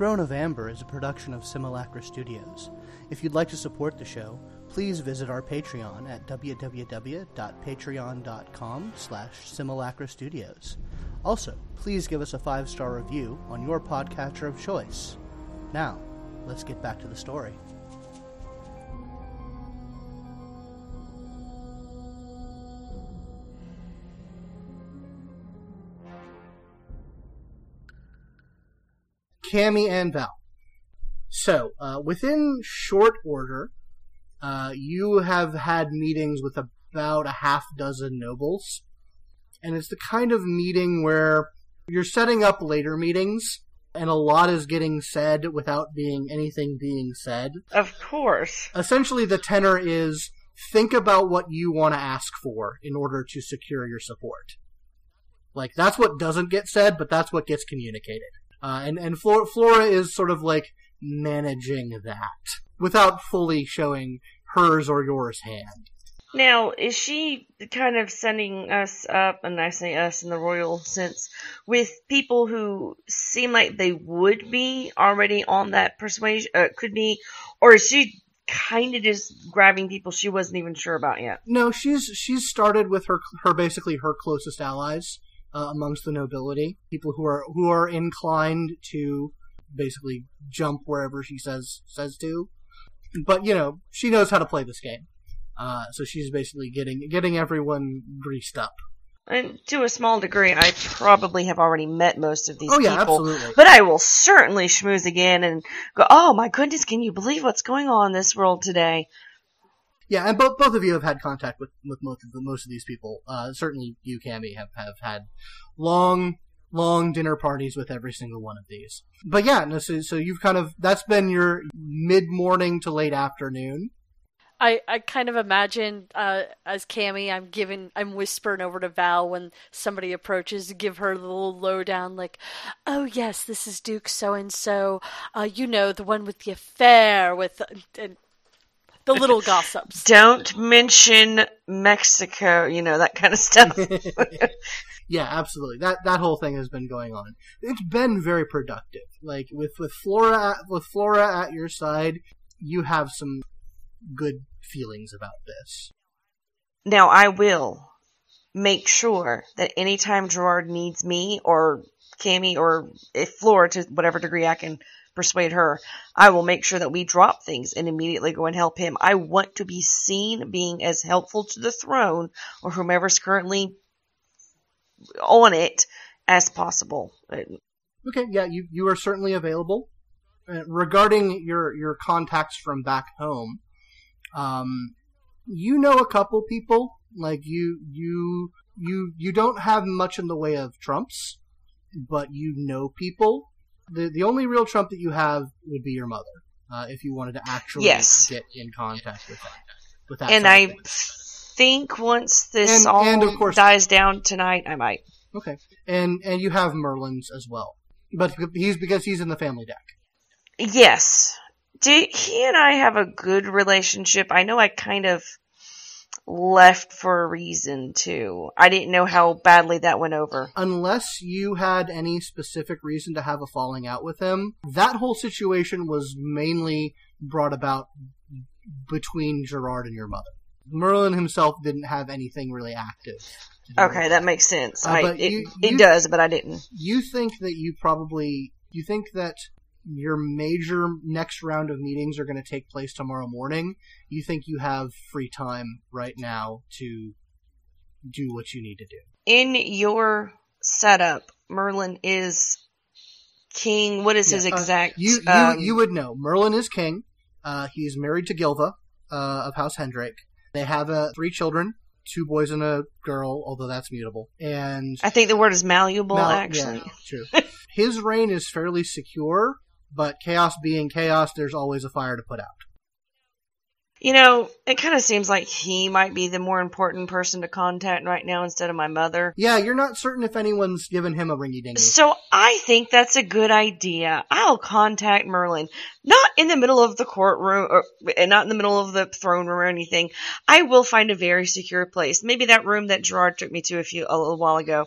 Throne of Amber is a production of Simulacra Studios. If you'd like to support the show, please visit our Patreon at www.patreon.com slash Simulacra Studios. Also, please give us a five-star review on your podcatcher of choice. Now, let's get back to the story. Cammy and Val. So, uh, within short order, uh, you have had meetings with about a half dozen nobles. And it's the kind of meeting where you're setting up later meetings, and a lot is getting said without being anything being said. Of course. Essentially, the tenor is think about what you want to ask for in order to secure your support. Like, that's what doesn't get said, but that's what gets communicated. Uh, and and Flora, Flora is sort of like managing that without fully showing hers or yours hand. Now, is she kind of setting us up, and I say us in the royal sense, with people who seem like they would be already on that persuasion, uh, could be, or is she kind of just grabbing people she wasn't even sure about yet? No, she's she's started with her her basically her closest allies uh, amongst the nobility, people who are who are inclined to basically jump wherever she says says to. But you know, she knows how to play this game, uh, so she's basically getting getting everyone greased up. And to a small degree, I probably have already met most of these Oh yeah, people. absolutely. But I will certainly schmooze again and go, oh my goodness, can you believe what's going on in this world today? Yeah, and both both of you have had contact with with most of the, most of these people. Uh, certainly, you, Cammy, have have had long long dinner parties with every single one of these. But yeah, no, so so you've kind of that's been your mid morning to late afternoon. I, I kind of imagine uh, as Cammy, I'm giving, I'm whispering over to Val when somebody approaches to give her the little lowdown, like, "Oh yes, this is Duke so and so. You know, the one with the affair with and the little gossips." Don't mention Mexico, you know, that kind of stuff. yeah, absolutely. That that whole thing has been going on. It's been very productive. Like with with Flora at, with Flora at your side, you have some good feelings about this. now, I will make sure that anytime Gerard needs me or Cammy or if Flora to whatever degree I can persuade her, I will make sure that we drop things and immediately go and help him. I want to be seen being as helpful to the throne or whomever's currently on it as possible. Okay, yeah, you you are certainly available. Uh, regarding your your contacts from back home, um, you know a couple people. Like you you you you don't have much in the way of trumps, but you know people. The the only real trump that you have would be your mother, uh, if you wanted to actually Yes. get in contact with that. With that And I think once this And- all and of course- dies down tonight, I might. okay, and and you have Merlin's as well, but he's because he's in the family deck. Yes. Do he and I have a good relationship? I know I kind of left for a reason too. I didn't know how badly that went over. unless you had any specific reason to have a falling out with him, that whole situation was mainly brought about between Gerard and your mother. Merlin himself didn't have anything really active. Okay, that makes sense. Uh, I, it, you- it does, but I didn't. You think that you probably you think that your major next round of meetings are going to take place tomorrow morning. You think you have free time right now to do what you need to do. In your setup, Merlin is king. What is his Yeah, uh, exact? You you, um, you would know. Merlin is king. Uh, he's married to Gilva uh, of House Hendrake. They have uh, three children, two boys and a girl, although that's mutable. And I think the word is malleable, Mal- actually. yeah, true. His reign is fairly secure, but chaos being chaos, there's always a fire to put out. You know, it kind of seems like he might be the more important person to contact right now instead of my mother. Yeah, you're not certain if anyone's given him a ringy dingy. So I think that's a good idea. I'll contact Merlin, not in the middle of the courtroom or and not in the middle of the throne room or anything. I will find a very secure place, maybe that room that Gerard took me to a few a little while ago,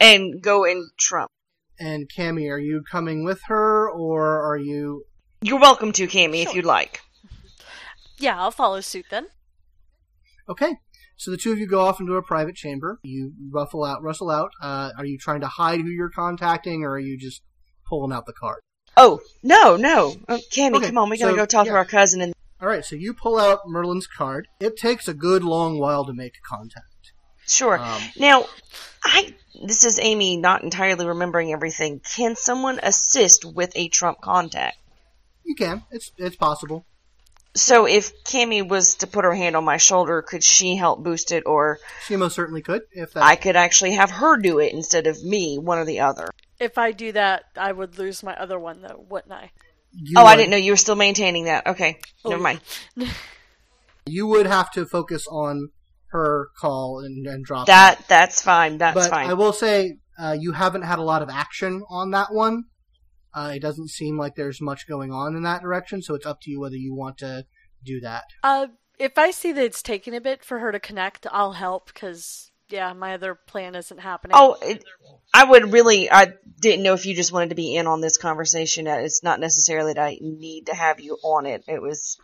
and go and trump. And Cammy, are you coming with her, or are you? You're welcome to, Cammy, if you'd like. Yeah, I'll follow suit then. Okay. So the two of you go off into a private chamber. You ruffle out, rustle out. Uh, are you trying to hide who you're contacting, or are you just pulling out the card? Oh, no, no. Oh, Cammy, Okay, come on, we gotta so, go talk yeah. to our cousin and All right. So you pull out Merlin's card. It takes a good long while to make contact. Sure. Um, Now, I this is Amy not entirely remembering everything. Can someone assist with a Trump contact? you can. It's it's possible. So if Cammy was to put her hand on my shoulder, could she help boost it, or She most certainly could if that. I could actually have her do it instead of me, one or the other? If I do that, I would lose my other one though, wouldn't I? you Oh, I didn't know you were still maintaining that. Okay, Oh, never mind. You would have to focus on her call and, and drop That that's fine. That's but fine. I will say uh, you haven't had a lot of action on that one. Uh, it doesn't seem like there's much going on in that direction, so it's up to you whether you want to do that. Uh, if I see that it's taking a bit for her to connect, I'll help because yeah, my other plan isn't happening. Oh, it, I would really. I didn't know if you just wanted to be in on this conversation. Uh, It's not necessarily that I need to have you on it. It was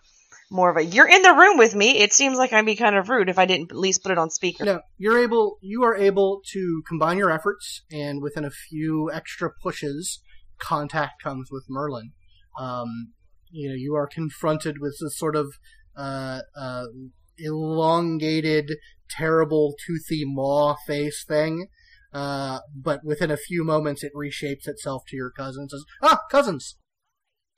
more of a you're in the room with me. It seems like I'd be kind of rude if I didn't at least put it on speaker. No, you're able. You are able to combine your efforts, and within a few extra pushes, contact comes with Merlin. Um, you know, you are confronted with this sort of uh, uh, elongated, terrible, toothy maw face thing. Uh, but within a few moments, it reshapes itself to your cousin. Says, "Ah, cousins."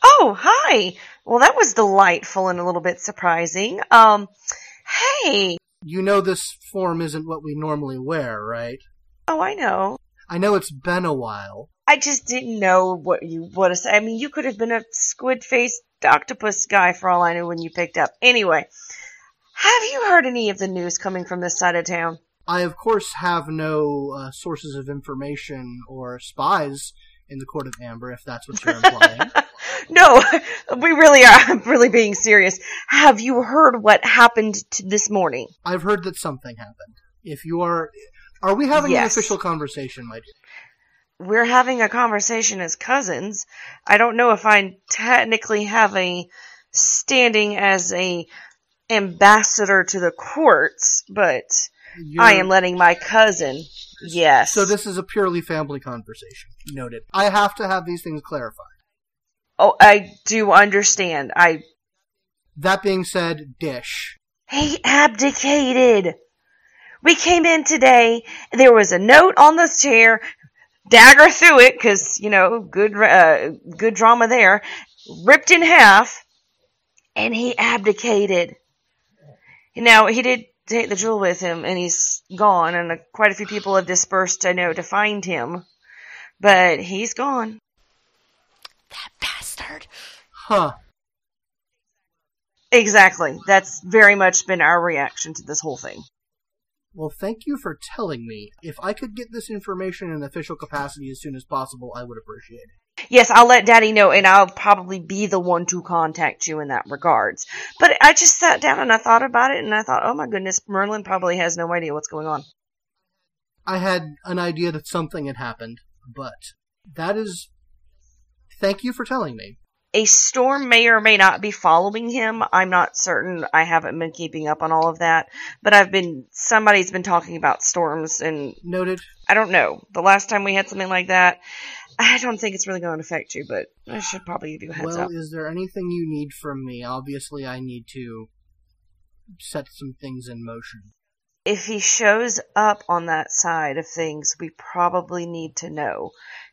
Oh, hi. Well, that was delightful and a little bit surprising. Um, hey. You know this form isn't what we normally wear, right? Oh, I know. I know it's been a while. I just didn't know what you would have said. I mean, you could have been a squid faced octopus guy for all I knew when you picked up. Anyway, have you heard any of the news coming from this side of town? I, of course, have no uh, sources of information or spies in the Court of Amber, if that's what you're implying. no, we really are. I'm really being serious. Have you heard what happened this morning? I've heard that something happened. If you are. Are we having Yes. an official conversation, my dear? We're having a conversation as cousins. I don't know if I technically have a standing as a ambassador to the courts, but I You're- am letting my cousin. Yes. So this is a purely family conversation. Noted. I have to have these things clarified. Oh, I do understand. I That being said, Dish. he abdicated. We came in today. There was a note on the chair. Dagger through it, because you know, good, uh, good drama there. Ripped in half, and he abdicated. Now he did take the jewel with him, and he's gone. And uh, quite a few people have dispersed, I know, to find him. But he's gone. that Huh. Exactly. That's very much been our reaction to this whole thing. Well, thank you for telling me. If I could get this information in official capacity as soon as possible, I would appreciate it. Yes, I'll let Daddy know, and I'll probably be the one to contact you in that regards. But I just sat down and I thought about it, and I thought, oh my goodness, Merlin probably has no idea what's going on. I had an idea that something had happened, but that is. Thank you for telling me. A storm may or may not be following him. I'm not certain. I haven't been keeping up on all of that, but I've been. Somebody's been talking about storms, and Noted. I don't know. The last time we had something like that, I don't think it's really going to affect you, but I should probably give you a heads well, up. is there anything you need from me? Obviously, I need to set some things in motion. if he shows up on that side of things, we probably need to know.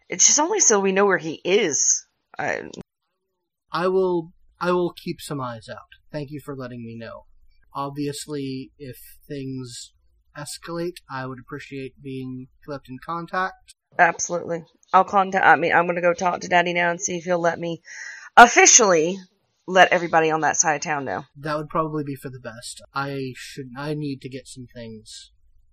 It's just only so we know where he is. I, I will. I will keep some eyes out. Thank you for letting me know. Obviously, if things escalate, I would appreciate being kept in contact. absolutely. I'll contact. I mean, I'm gonna go talk to Daddy now and see if he'll let me officially let everybody on that side of town know. That would probably be for the best. I should. I need to get some things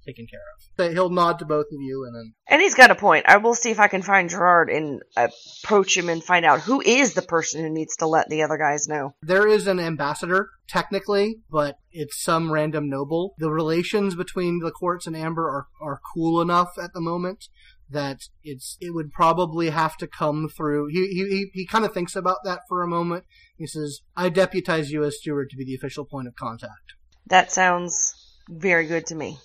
taken care of. But he'll nod to both of you, and then And he's got a point. I will see if I can find Gerard and uh, approach him and find out who is the person who needs to let the other guys know. there is an ambassador technically, but it's some random noble. The relations between the courts and Amber are are cool enough at the moment that it's it would probably have to come through. He he he, he kind of thinks about that for a moment. He says, "I deputize you as steward to be the official point of contact." That sounds very good to me.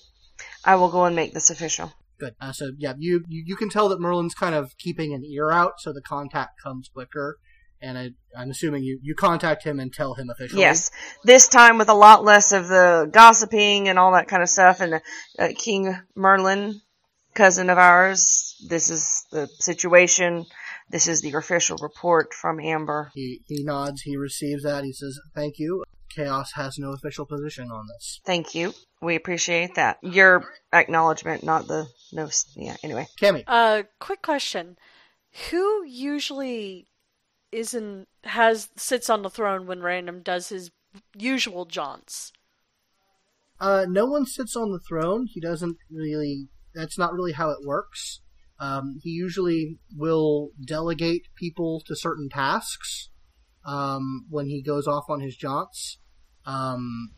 I will go and make this official. Good. Uh, so yeah, you, you you can tell that Merlin's kind of keeping an ear out, so the contact comes quicker. And I, I'm assuming you, you contact him and tell him officially. Yes, this time with a lot less of the gossiping and all that kind of stuff. And uh, King Merlin, cousin of ours, this is the situation. This is the official report from Amber. He he nods. He receives that. He says, "Thank you." Chaos has no official position on this. Thank you. We appreciate that. Your acknowledgement, not the no. Yeah. Anyway, Cammy, Uh, quick question: Who usually isn't has sits on the throne when Random does his usual jaunts? uh, no one sits on the throne. He doesn't really. That's not really how it works. Um, he usually will delegate people to certain tasks um, when he goes off on his jaunts, um,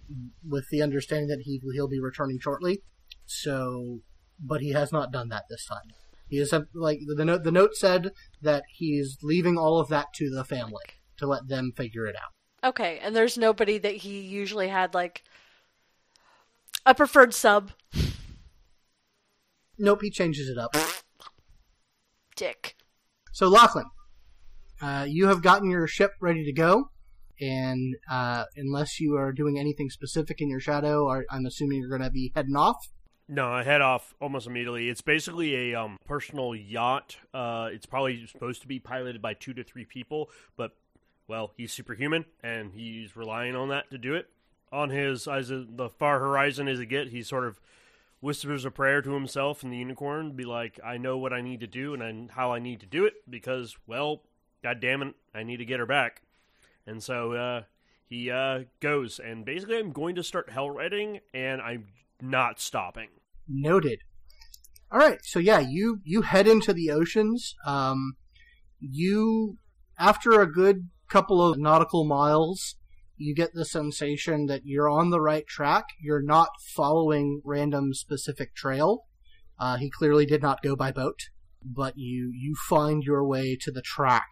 with the understanding that he he'll be returning shortly. So, but he has not done that this time. He is like the note. The note said that he's leaving all of that to the family to let them figure it out. Okay, and there's nobody that he usually had like a preferred sub. Nope, he changes it up. Dick. So, Lachlan, uh, you have gotten your ship ready to go, and uh, unless you are doing anything specific in your shadow, I'm assuming you're going to be heading off. No, I head off almost immediately. It's basically a um, personal yacht. Uh, it's probably supposed to be piloted by two to three people, but well, he's superhuman and he's relying on that to do it. On his as the far horizon as it get, he sort of whispers a prayer to himself and the unicorn, be like, "I know what I need to do and I, how I need to do it because, well, God damn it, I need to get her back." And so uh, he uh, goes, and basically, I'm going to start hell riding, and I'm not stopping. Noted. All right, so yeah, you you head into the oceans. Um, you after a good couple of nautical miles, you get the sensation that you're on the right track. You're not following random specific trail. Uh, he clearly did not go by boat, but you you find your way to the track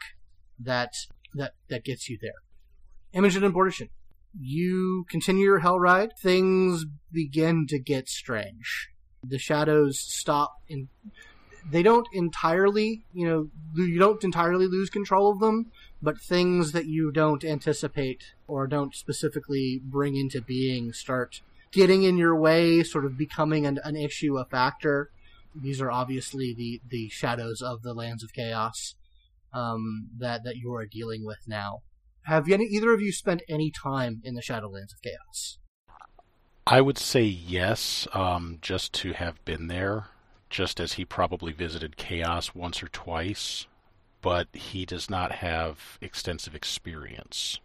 that that that gets you there. Imogen and Bordishan, you continue your hell ride. Things begin to get strange. The shadows stop in. They don't entirely, you know, you don't entirely lose control of them, but things that you don't anticipate or don't specifically bring into being start getting in your way, sort of becoming an, an issue, a factor. These are obviously the, the shadows of the lands of chaos um, that that you are dealing with now. Have any, either of you spent any time in the Shadowlands of Chaos? I would say yes, um, just to have been there, just as he probably visited Chaos once or twice, but he does not have extensive experience.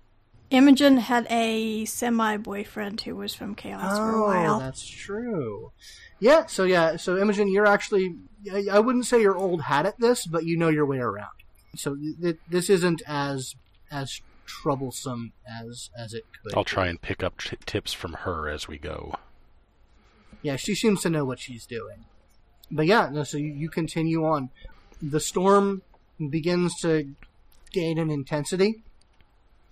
Imogen had a semi boyfriend who was from Chaos for a Oh, while. that's true. Yeah, so yeah, so Imogen, you're actually, I I wouldn't say you're old hat at this, but you know your way around. So th- this isn't as as troublesome as as it could. I'll try and pick up t- tips from her as we go. Yeah, she seems to know what she's doing. But yeah, no, so you, you continue on. The storm begins to gain an intensity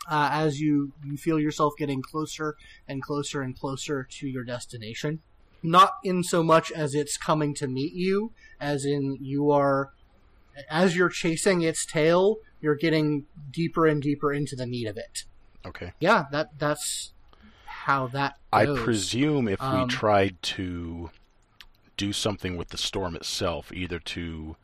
uh, as you, you feel yourself getting closer and closer and closer to your destination. Not in so much as it's coming to meet you, as in you are, as you're chasing its tail, you're getting deeper and deeper into the meat of it. Okay. Yeah, that that's how that I presume if Um, we tried to do something with the storm itself, either to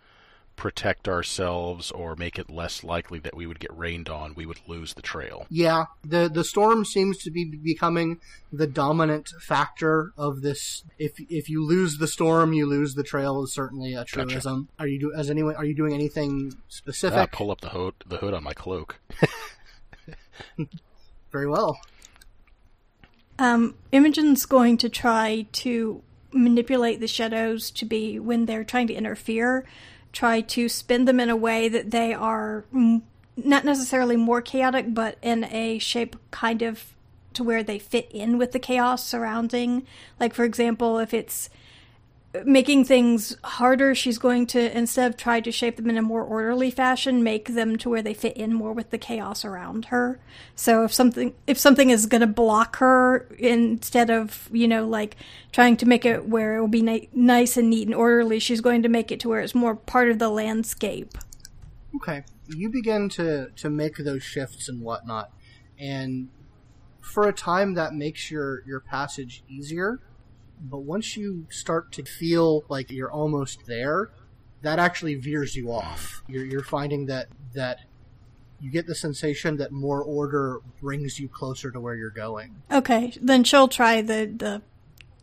protect ourselves or make it less likely that we would get rained on, we would lose the trail. Yeah, the the storm seems to be becoming the dominant factor of this. If if you lose the storm, you lose the trail is certainly a Gotcha. truism. Are you do as anyone? Are you doing anything Ah, specific? pull up the hood, the hood on my cloak. Very well. Um, Imogen's going to try to manipulate the shadows to be when they're trying to interfere, try to spin them in a way that they are not necessarily more chaotic, but in a shape kind of to where they fit in with the chaos surrounding. Like, for example, if it's making things harder, she's going to instead of try to shape them in a more orderly fashion, make them to where they fit in more with the chaos around her. So if something if something is going to block her instead of you know like trying to make it where it will be ni- nice and neat and orderly, she's going to make it to where it's more part of the landscape. Okay, you begin to to make those shifts and whatnot, and for a time that makes your your passage easier but once you start to feel like you're almost there, that actually veers you off. You're, you're finding that that you get the sensation that more order brings you closer to where you're going. Okay, then she'll try the the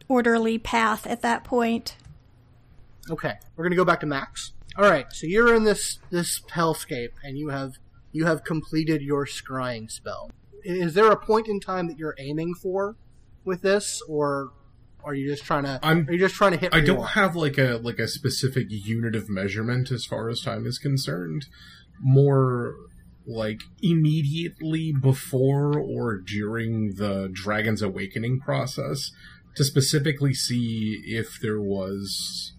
orderly path at that point. Okay, we're gonna go back to Max. All right, so you're in this this hellscape, and you have you have completed your scrying spell. Is there a point in time that you're aiming for with this, or are you just trying to? I'm- are you just trying to hit? I don't have like a like a specific unit of measurement as far as time is concerned. More like immediately before or during the dragon's awakening process to specifically see if there was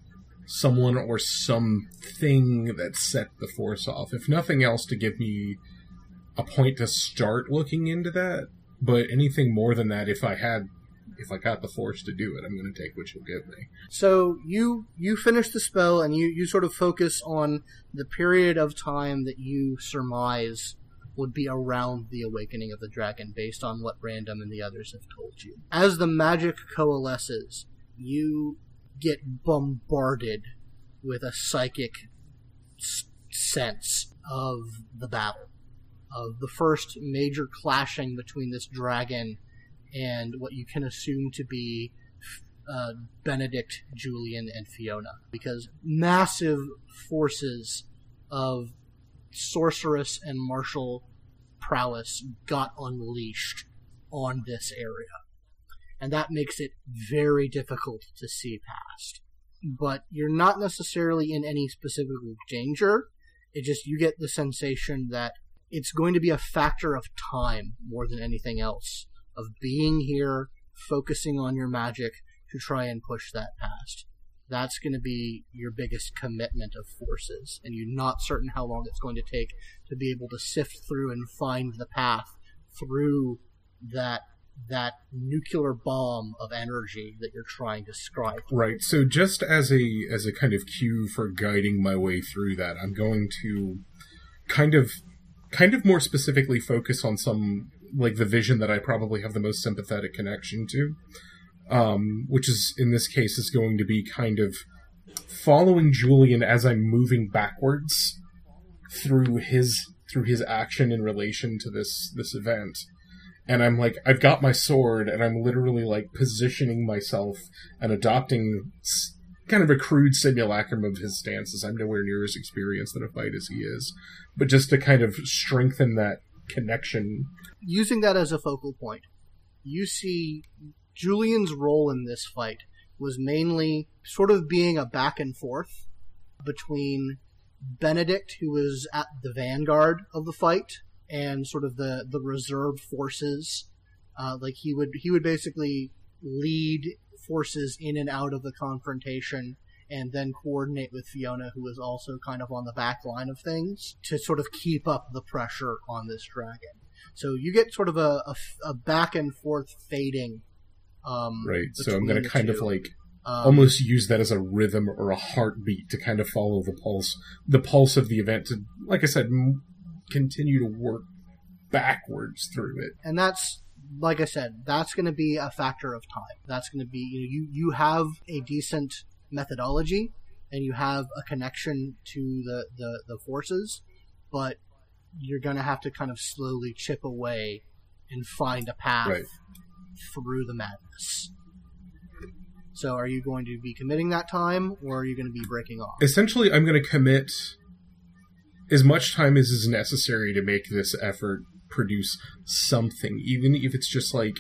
someone or something that set the force off. If nothing else to give me a point to start looking into that, but anything more than that if I had if I got the force to do it, I'm going to take what you'll give me. So you you finish the spell and you you sort of focus on the period of time that you surmise would be around the awakening of the dragon based on what Random and the others have told you. As the magic coalesces, you get bombarded with a psychic sense of the battle of the first major clashing between this dragon and what you can assume to be uh, Benedict, Julian, and Fiona, because massive forces of sorceress and martial prowess got unleashed on this area. And that makes it very difficult to see past. But you're not necessarily in any specific danger. It just, you get the sensation that it's going to be a factor of time more than anything else. Of being here, focusing on your magic to try and push that past. That's going to be your biggest commitment of forces, and you're not certain how long it's going to take to be able to sift through and find the path through that that nuclear bomb of energy that you're trying to scribe. Right. So just as a as a kind of cue for guiding my way through that, I'm going to kind of kind of more specifically focus on some like the vision that I probably have the most sympathetic connection to. Um, which is in this case is going to be kind of following Julian as I'm moving backwards through his through his action in relation to this this event and I'm like, I've got my sword, and I'm literally like positioning myself and adopting kind of a crude simulacrum of his stances. I'm nowhere near as experienced in a fight as he is, but just to kind of strengthen that connection. using that as a focal point, you see Julian's role in this fight was mainly sort of being a back and forth between Benedict, who was at the vanguard of the fight, and sort of the, the reserve forces. Uh, like he would he would basically lead forces in and out of the confrontation and then coordinate with Fiona, who is also kind of on the back line of things, to sort of keep up the pressure on this dragon. So you get sort of a, a, a back and forth fading. Um, Right. So I'm going to kind of like Um, almost use that as a rhythm or a heartbeat to kind of follow the pulse, the pulse of the event to, like I said, m- continue to work backwards through it. and that's like I said, that's going to be a factor of time. That's going to be you know you you have a decent methodology and you have a connection to the the, the forces, but you're going to have to kind of slowly chip away and find a path Right. through the madness. So, are you going to be committing that time, or are you going to be breaking off? essentially i'm going to commit as much time as is necessary to make this effort produce something even if it's just like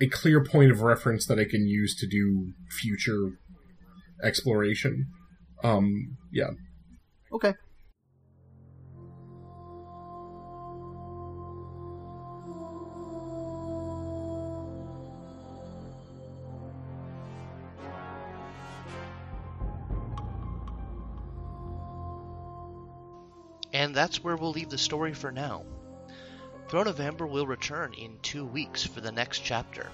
a clear point of reference that I can use to do future exploration. Um, yeah. Okay. And that's where we'll leave the story for now. Throne of Amber will return in two weeks for the next chapter.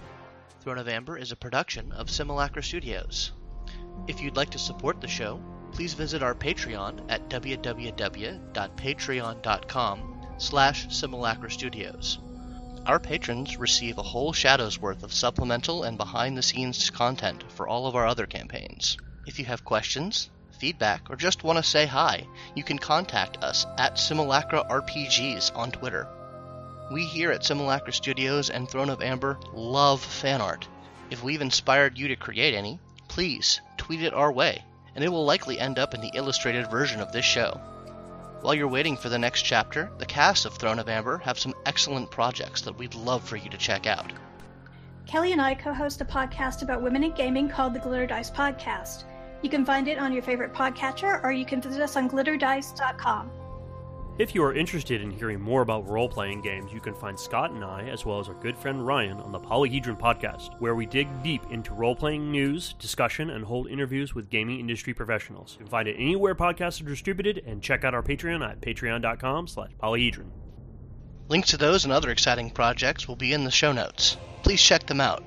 Throne of Amber is a production of Simulacra Studios. If you'd like to support the show, please visit our Patreon at www.patreon.com slash Simulacra Studios. Our patrons receive a whole shadow's worth of supplemental and behind-the-scenes content for all of our other campaigns. If you have questions, feedback, or just want to say hi, you can contact us at Simulacra RPGs on Twitter. We here at Simulacra Studios and Throne of Amber love fan art. If we've inspired you to create any, please tweet it our way, and it will likely end up in the illustrated version of this show. While you're waiting for the next chapter, the cast of Throne of Amber have some excellent projects that we'd love for you to check out. Kelly and I co host a podcast about women in gaming called the Glitter Dice Podcast. You can find it on your favorite podcatcher, or you can visit us on glitterdice.com. If you are interested in hearing more about role playing games, you can find Scott and I, as well as our good friend Ryan, on the Polyhedron podcast, where we dig deep into role playing news, discussion, and hold interviews with gaming industry professionals. You can find it anywhere podcasts are distributed, and check out our Patreon at patreon.com slash polyhedron. Links to those and other exciting projects will be in the show notes. Please check them out.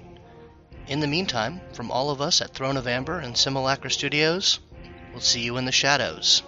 In the meantime, from all of us at Throne of Amber and Simulacra Studios, we'll see you in the shadows.